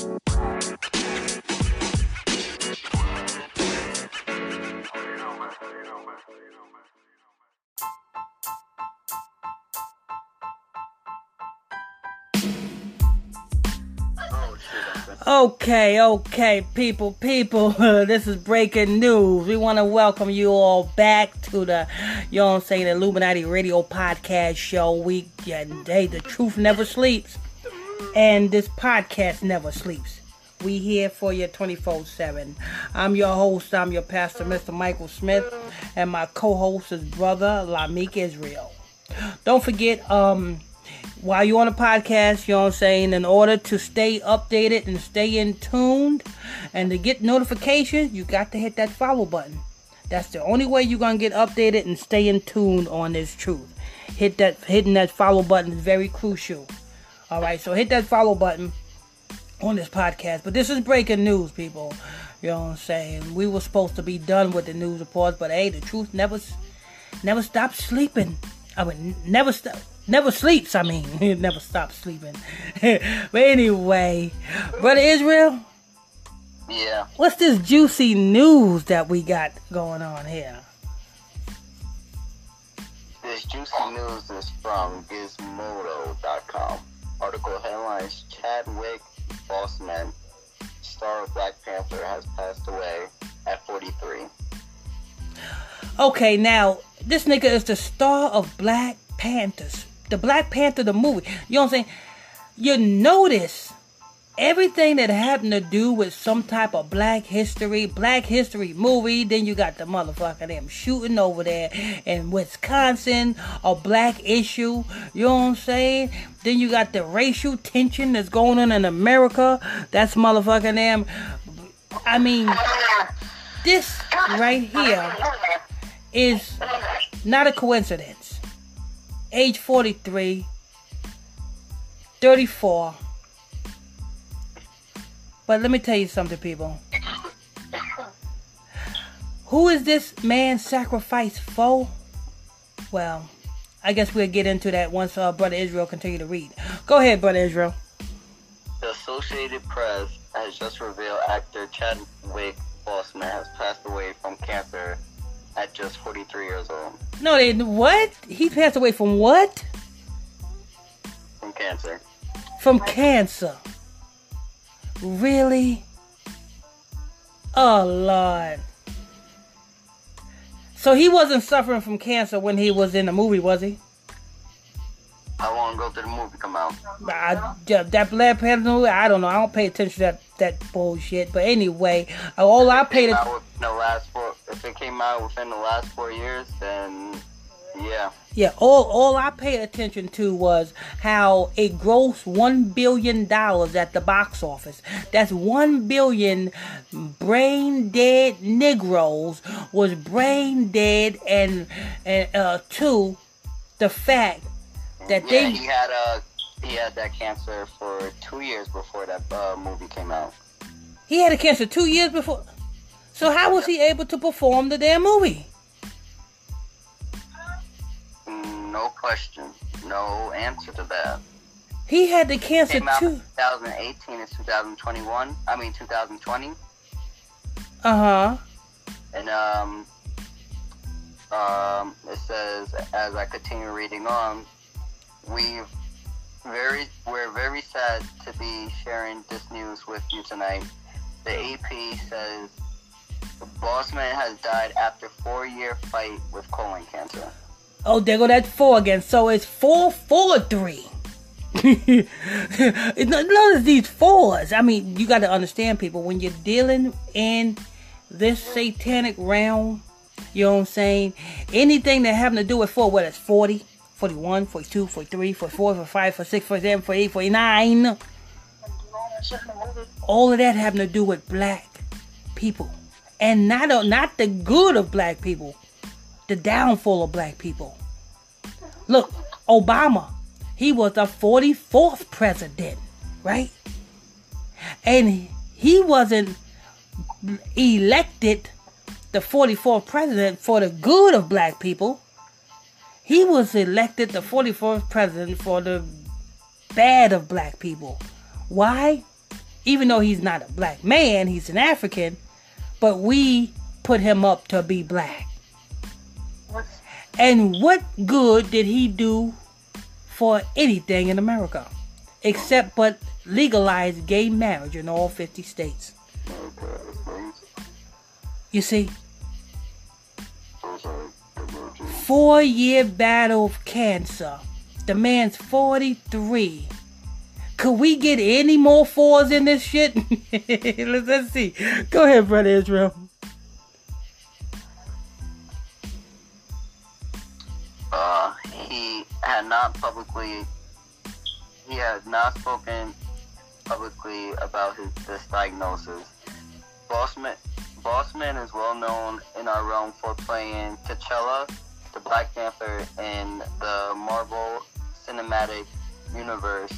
Okay, okay, people, people, this is breaking news. We want to welcome you all back to the, you know what I'm saying, Illuminati Radio Podcast Show. We, yeah, hey, the truth never sleeps. And this podcast never sleeps. We here for you 24-7. I'm your host, I'm your pastor, Mr. Michael Smith, and my co-host is brother Lamik Israel. Don't forget, um, while you're on a podcast, you know what I'm saying, in order to stay updated and stay in tuned and to get notifications, you got to hit that follow button. That's the only way you're gonna get updated and stay in tune on this truth. Hit that hitting that follow button is very crucial. Alright, so hit that follow button on this podcast. But this is breaking news, people. You know what I'm saying? We were supposed to be done with the news reports, but hey, the truth never never stops sleeping. I mean never stop never sleeps. I mean, he never stops sleeping. but anyway, brother Israel. Yeah. What's this juicy news that we got going on here? This juicy news is from Gizmodo.com. Article headlines: Chadwick Boseman, star of Black Panther, has passed away at 43. Okay, now this nigga is the star of Black Panthers the Black Panther, the movie. You know what I'm saying? You notice everything that happened to do with some type of black history, black history movie, then you got the motherfucker them shooting over there in Wisconsin, a black issue, you know what I'm saying? Then you got the racial tension that's going on in America, that's motherfucking them. I mean, this right here is not a coincidence age 43, 34. But let me tell you something, people. Who is this man sacrificed for? Well, I guess we'll get into that once uh, Brother Israel continue to read. Go ahead, Brother Israel. The Associated Press has just revealed actor Chadwick Boseman has passed away from cancer at just 43 years old. No, they what? He passed away from what? From cancer. From cancer. Really? Oh Lord. So he wasn't suffering from cancer when he was in the movie, was he? How long go to the movie come out? I, that Black Panther movie, I don't know. I don't pay attention to that, that bullshit. But anyway, all I paid attention. The last four, if it came out within the last four years, then yeah. Yeah, all all I paid attention to was how it grossed one billion dollars at the box office. That's one billion brain dead Negroes was brain dead, and and uh, two, the fact that yeah, they he had a he had that cancer for two years before that uh, movie came out. He had a cancer two years before. So how was he able to perform the damn movie? No question. No answer to that. He had the cancer too. 2018 and 2021. I mean 2020. Uh huh. And um, um, it says as I continue reading on, we very we're very sad to be sharing this news with you tonight. The AP says Boseman has died after four-year fight with colon cancer. Oh, there go that four again. So it's four, four, three. Notice these fours. I mean, you got to understand, people, when you're dealing in this satanic realm, you know what I'm saying? Anything that having to do with four, whether it's 40, 41, 42, 43, 44, 45, 46, 47, 48, 49. All of that having to do with black people. And not, not the good of black people, the downfall of black people. Look, Obama, he was the 44th president, right? And he wasn't elected the 44th president for the good of black people. He was elected the 44th president for the bad of black people. Why? even though he's not a black man, he's an African, but we put him up to be black. And what good did he do for anything in America? Except but legalize gay marriage in all 50 states. You see? Four year battle of cancer. The man's 43. Could we get any more fours in this shit? let's, see. Go ahead, brother Israel. Had not publicly, he had not spoken publicly about his this diagnosis. Bossman, Bossman is well known in our realm for playing T'Challa, the Black Panther, in the Marvel Cinematic Universe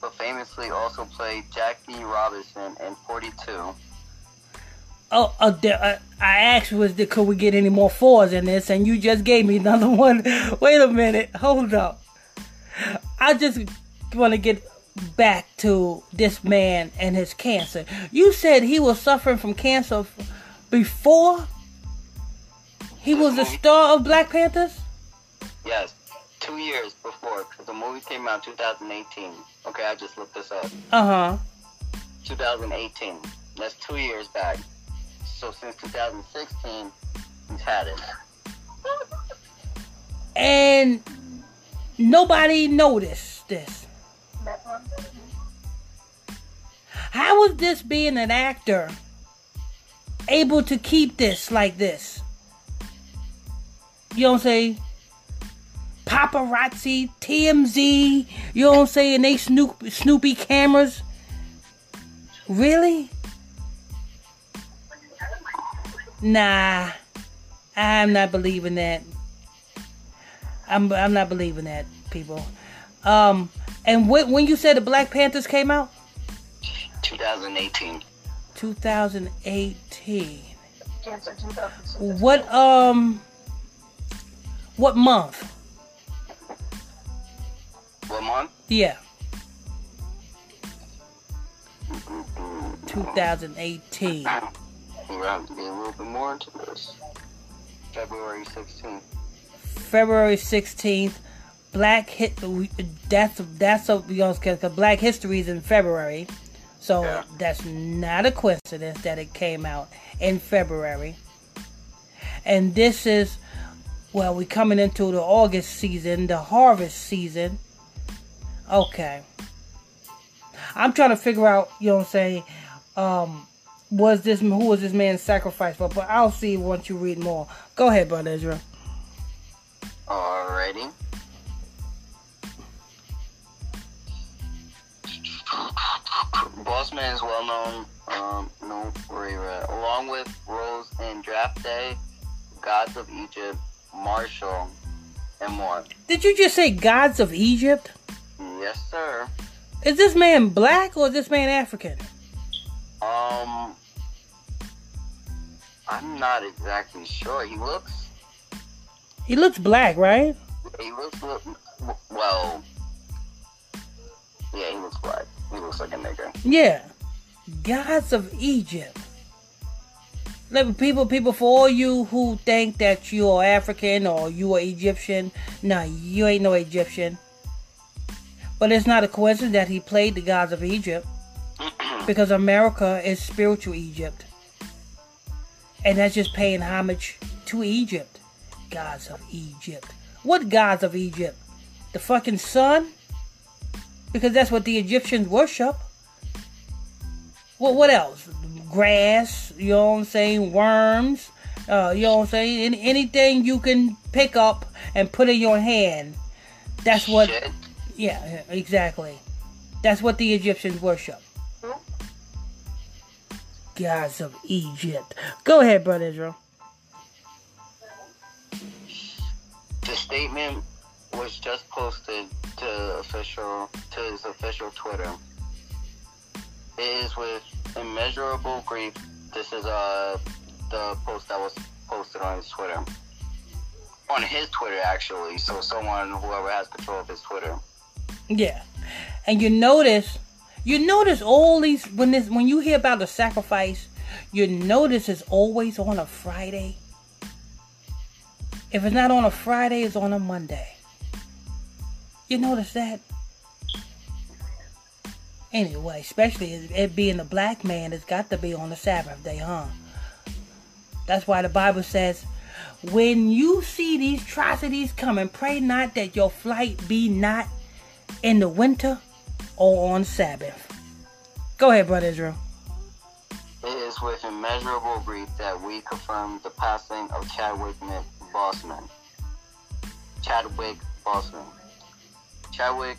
but famously also played Jackie Robinson in 42. Oh, uh, uh, I asked was the, could we get any more fours in this, and you just gave me another one. Wait a minute, hold up. I just want to get back to this man and his cancer. You said he was suffering from cancer before he was the star of Black Panthers. Yes two years before, because the movie came out 2018. Okay, I just looked this up. Uh huh. 2018. That's two years back. So since 2016, he's had it. and nobody noticed this. How was this being an actor able to keep this like this? You don't say paparazzi, TMZ, you what I'm saying? They snoop, Snoopy cameras. Really? Nah, I'm not believing that. I'm I'm not believing that, people. Um, and when when you said the Black Panthers came out? 2018. 2018. What um? What month? What month? Yeah. 2018. To get a little bit more into this. February 16th. February 16th. Black hit. The. That's that's a you know because Black History is in February, so yeah. that's not a coincidence that it came out in February. And this is well, we coming into the August season, the harvest season. Okay. I'm trying to figure out, you know what I'm saying, um, was this who was this man sacrificed for? But I'll see once you read more. Go ahead, brother Israel. Alrighty. Bossman is well known, um, for along with Rose in Draft Day, Gods of Egypt, Marshall, and more. Did you just say Gods of Egypt? Yes, sir. Is this man black or is this man African? Um, I'm not exactly sure. He looks. He looks black, right? He looks well. Yeah, he looks black. He looks like a nigger. Yeah, gods of Egypt. Like people, people, for all you who think that you are African or you are Egyptian, nah, you ain't no Egyptian. But it's not a coincidence that he played the gods of Egypt because America is spiritual Egypt. And that's just paying homage to Egypt. Gods of Egypt. What gods of Egypt? The fucking sun? Because that's what the Egyptians worship. What what else? Grass, you know what I'm saying? Worms, uh, you know what I'm saying? anything you can pick up and put in your hand. That's what yeah, exactly. That's what the Egyptians worship. Gods of Egypt. Go ahead, brother Israel. The statement was just posted to official to his official Twitter. It is with immeasurable grief. This is uh the post that was posted on his Twitter. On his Twitter, actually. So someone, whoever has control of his Twitter. Yeah. And you notice You notice all these when this when you hear about the sacrifice, you notice it's always on a Friday. If it's not on a Friday, it's on a Monday. You notice that? Anyway, especially it being a black man, it's got to be on the Sabbath day, huh? That's why the Bible says, when you see these atrocities coming, pray not that your flight be not in the winter or on Sabbath. Go ahead, Brother Israel. It is with immeasurable grief that we confirm the passing of Chadwick Boseman. Chadwick Boseman. Chadwick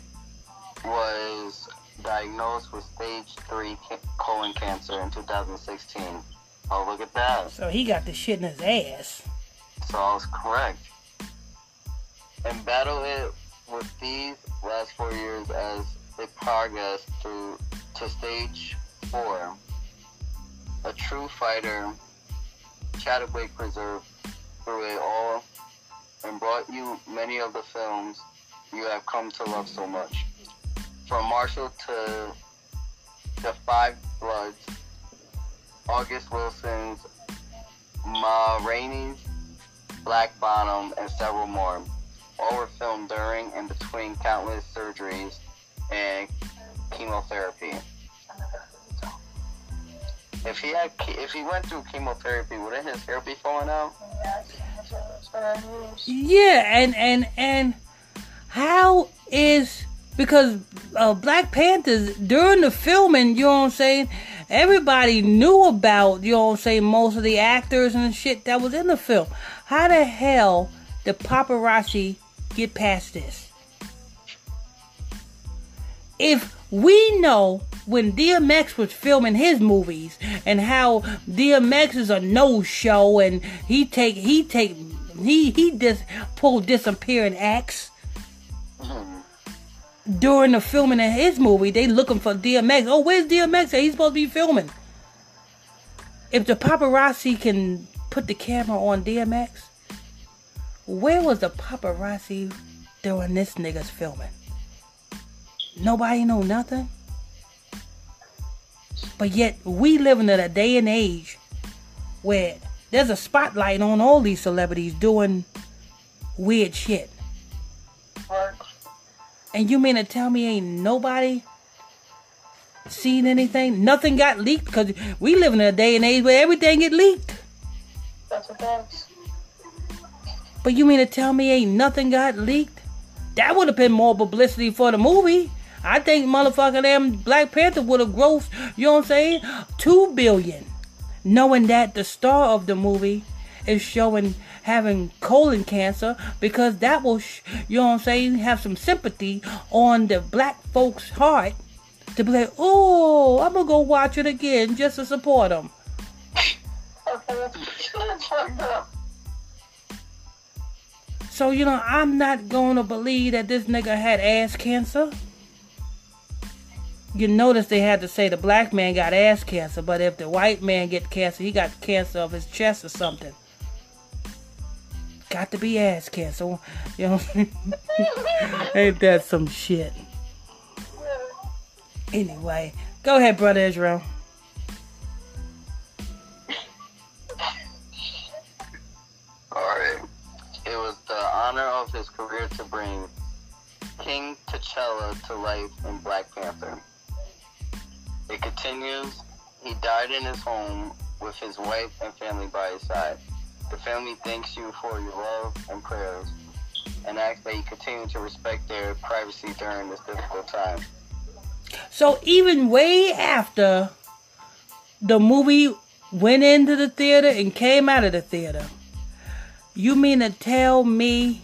was diagnosed with stage 3 colon cancer in 2016. Oh, look at that. So he got the shit in his ass. So I was correct. And battle it with these last four years as it progress through to stage 4. A true fighter, Chadwick preserved through it all and brought you many of the films you have come to love so much. From Marshall to The Five Bloods, August Wilson's Ma Rainey's, Black Bottom, and several more. All were filmed during and between countless surgeries and chemotherapy. If he had, if he went through chemotherapy, wouldn't his hair be falling out? Yeah, and and and how is because uh, Black Panthers during the filming, you know what I'm saying? Everybody knew about, you know what I'm saying, most of the actors and shit that was in the film. How the hell did paparazzi get past this? If we know when DMX was filming his movies and how DMX is a no show and he take he take he he just pulled disappearing acts during the filming of his movie. They looking for DMX. Oh, where's DMX? He's supposed to be filming. If the paparazzi can put the camera on DMX, where was the paparazzi during this nigga's filming? Nobody know nothing. But yet we living in a day and age where there's a spotlight on all these celebrities doing weird shit. And you mean to tell me ain't nobody seen anything? Nothing got leaked because we live in a day and age where everything get leaked. That's. But you mean to tell me ain't nothing got leaked? That would have been more publicity for the movie. I think motherfucking damn Black Panther would have grossed, you know what I'm saying? Two billion. Knowing that the star of the movie is showing having colon cancer because that will, sh- you know what I'm saying, have some sympathy on the black folks' heart to be like, oh, I'm gonna go watch it again just to support them. So, you know, I'm not gonna believe that this nigga had ass cancer. You notice they had to say the black man got ass cancer, but if the white man get cancer, he got cancer of his chest or something. Got to be ass cancer. You know, ain't that some shit? Anyway, go ahead, brother Israel. Alright. It was the honor of his career to bring King T'Challa to life in Black Panther. It continues, he died in his home with his wife and family by his side. The family thanks you for your love and prayers and asks that you continue to respect their privacy during this difficult time. So even way after the movie went into the theater and came out of the theater, you mean to tell me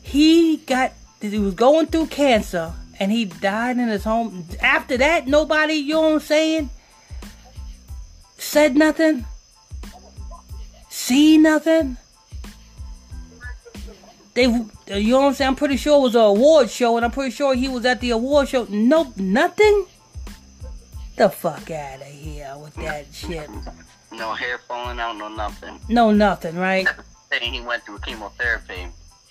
he got he was going through cancer and he died in his home. After that, nobody, you know what I'm saying, said nothing, see nothing. They, you know what I'm saying? I'm pretty sure it was an award show, and I'm pretty sure he was at the award show. Nope, nothing. The fuck out of here with that shit. No hair falling out, no nothing. No, nothing, right? Saying he went through chemotherapy.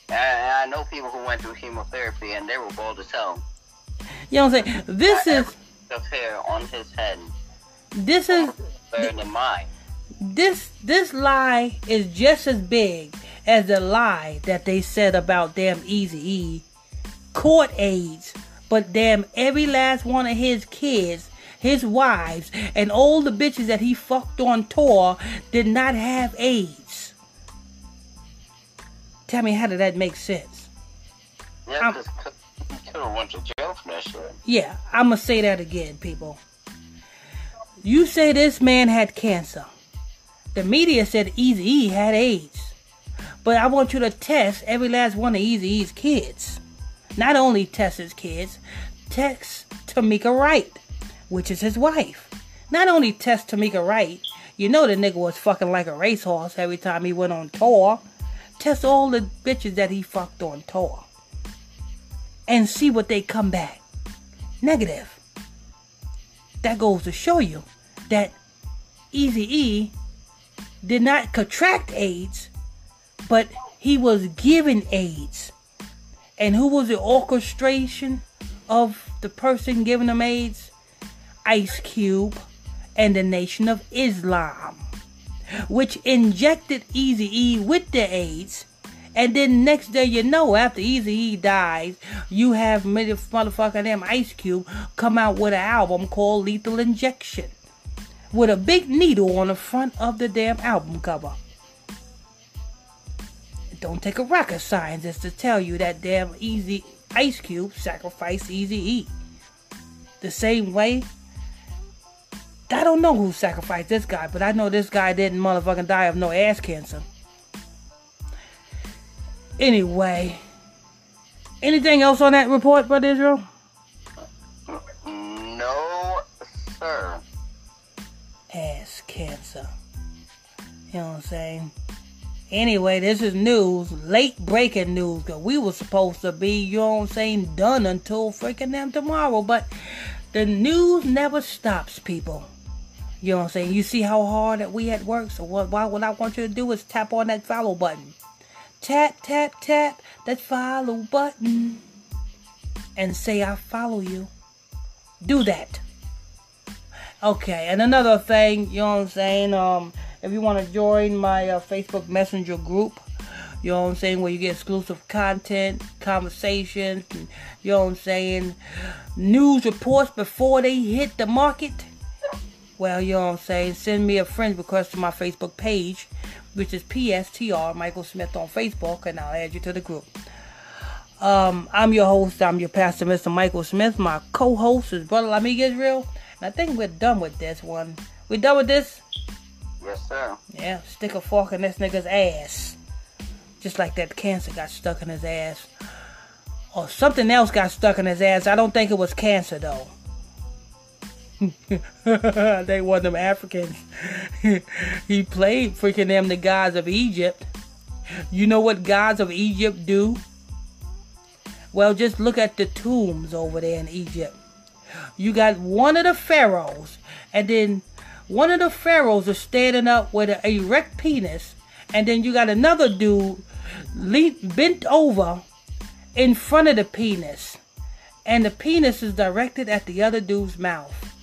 I, I know people who went through chemotherapy and they were bald as hell. You know what I'm saying? This is of hair on his head this is better than mine. this this lie is just as big as the lie that they said about damn Easy E court aides, but damn every last one of his kids, his wives, and all the bitches that he fucked on tour did not have AIDS. Tell me how did that make sense? Yeah, because have went to jail for that shit. Yeah, I'm gonna say that again, people. You say this man had cancer. The media said Easy E had AIDS. But I want you to test every last one of Eazy-E's kids. Not only test his kids, test Tomica Wright, which is his wife. Not only test Tomica Wright, you know the nigga was fucking like a racehorse every time he went on tour. Test all the bitches that he fucked on tour. And see what they come back negative. That goes to show you that Easy E did not contract AIDS, but he was given AIDS. And who was the orchestration of the person giving him AIDS? Ice Cube and the Nation of Islam, which injected Easy E with the AIDS. And then next day, you know, after Easy E dies, you have mother- motherfucking damn Ice Cube come out with an album called Lethal Injection, with a big needle on the front of the damn album cover. It don't take a rocket scientist to tell you that damn Easy Ice Cube sacrificed Easy E. The same way. I don't know who sacrificed this guy, but I know this guy didn't motherfucking die of no ass cancer. Anyway, anything else on that report, Brother Israel? No, sir. Ass cancer. You know what I'm saying? Anyway, this is news, late breaking news, because we were supposed to be, you know what I'm saying, done until freaking them tomorrow, but the news never stops, people. You know what I'm saying? You see how hard that we at work, so what, why, what I want you to do is tap on that follow button. Tap, tap, tap that follow button and say, I follow you. Do that. Okay, and another thing, you know what I'm saying? Um, if you want to join my uh, Facebook Messenger group, you know what I'm saying, where you get exclusive content, conversations, and, you know what I'm saying, news reports before they hit the market. Well, you know what I'm saying, send me a friend request to my Facebook page, which is PSTR Michael Smith on Facebook, and I'll add you to the group. Um, I'm your host. I'm your pastor, Mr. Michael Smith. My co-host is Brother Lamig Israel. And I think we're done with this one. We're done with this? Yes, sir. Yeah, stick a fork in this nigga's ass. Just like that cancer got stuck in his ass. Or something else got stuck in his ass. I don't think it was cancer though. they were them Africans. he played freaking them the gods of Egypt. You know what gods of Egypt do? Well, just look at the tombs over there in Egypt. You got one of the pharaohs, and then one of the pharaohs is standing up with an erect penis, and then you got another dude bent over in front of the penis, and the penis is directed at the other dude's mouth.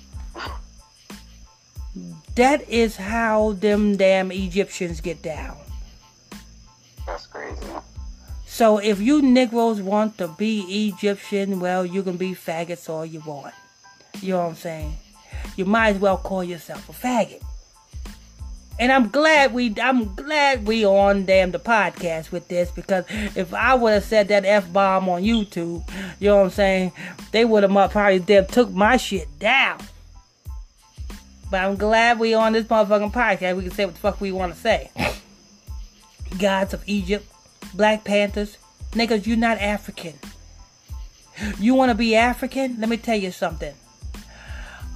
That is how them damn Egyptians get down. That's crazy. So if you Negroes want to be Egyptian, well, you can be faggots all you want. You know what I'm saying? You might as well call yourself a faggot. And I'm glad we I'm glad we on damn the podcast with this because if I would have said that F bomb on YouTube, you know what I'm saying, they would have probably damn took my shit down. But I'm glad we on this motherfucking podcast. We can say what the fuck we want to say. Gods of Egypt, Black Panthers, niggas, you're not African. You want to be African? Let me tell you something.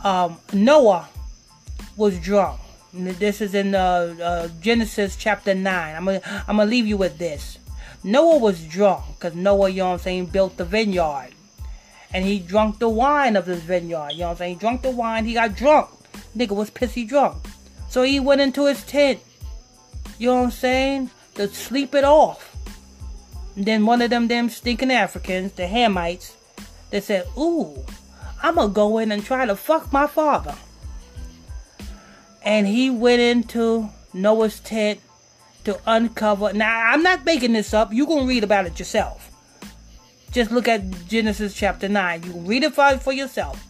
Um, Noah was drunk. This is in uh, uh, Genesis chapter 9. I'm going to I'm gonna leave you with this. Noah was drunk because Noah, you know what I'm saying, built the vineyard. And he drunk the wine of this vineyard. You know what I'm saying? He drunk the wine. He got drunk. Nigga was pissy drunk. So he went into his tent. You know what I'm saying? To sleep it off. And then one of them damn stinking Africans, the Hamites, they said, ooh, I'm gonna go in and try to fuck my father. And he went into Noah's tent to uncover. Now, I'm not making this up. You can read about it yourself. Just look at Genesis chapter 9. You can read it for, for yourself.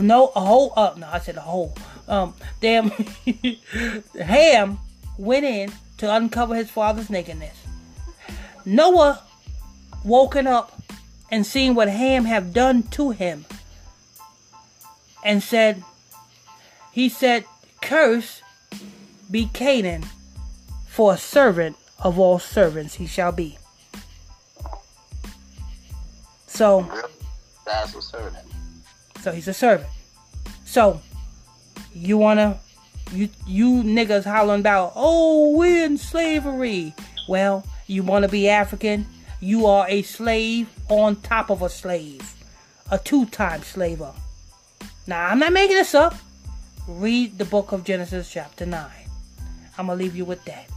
No, a whole, uh, no, I said a whole. Um, damn, Ham went in to uncover his father's nakedness. Noah woken up and seen what Ham have done to him and said, he said, curse be Canaan, for a servant of all servants he shall be. So, That's a servant. So he's a servant. So, you wanna, you you niggas hollering about, oh, we're in slavery. Well, you wanna be African? You are a slave on top of a slave, a two-time slaver. Now, I'm not making this up. Read the book of Genesis, chapter 9. I'm to leave you with that.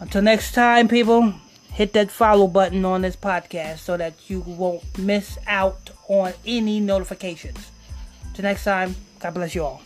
Until next time, people, hit that follow button on this podcast so that you won't miss out on any notifications. Till next time, God bless you all.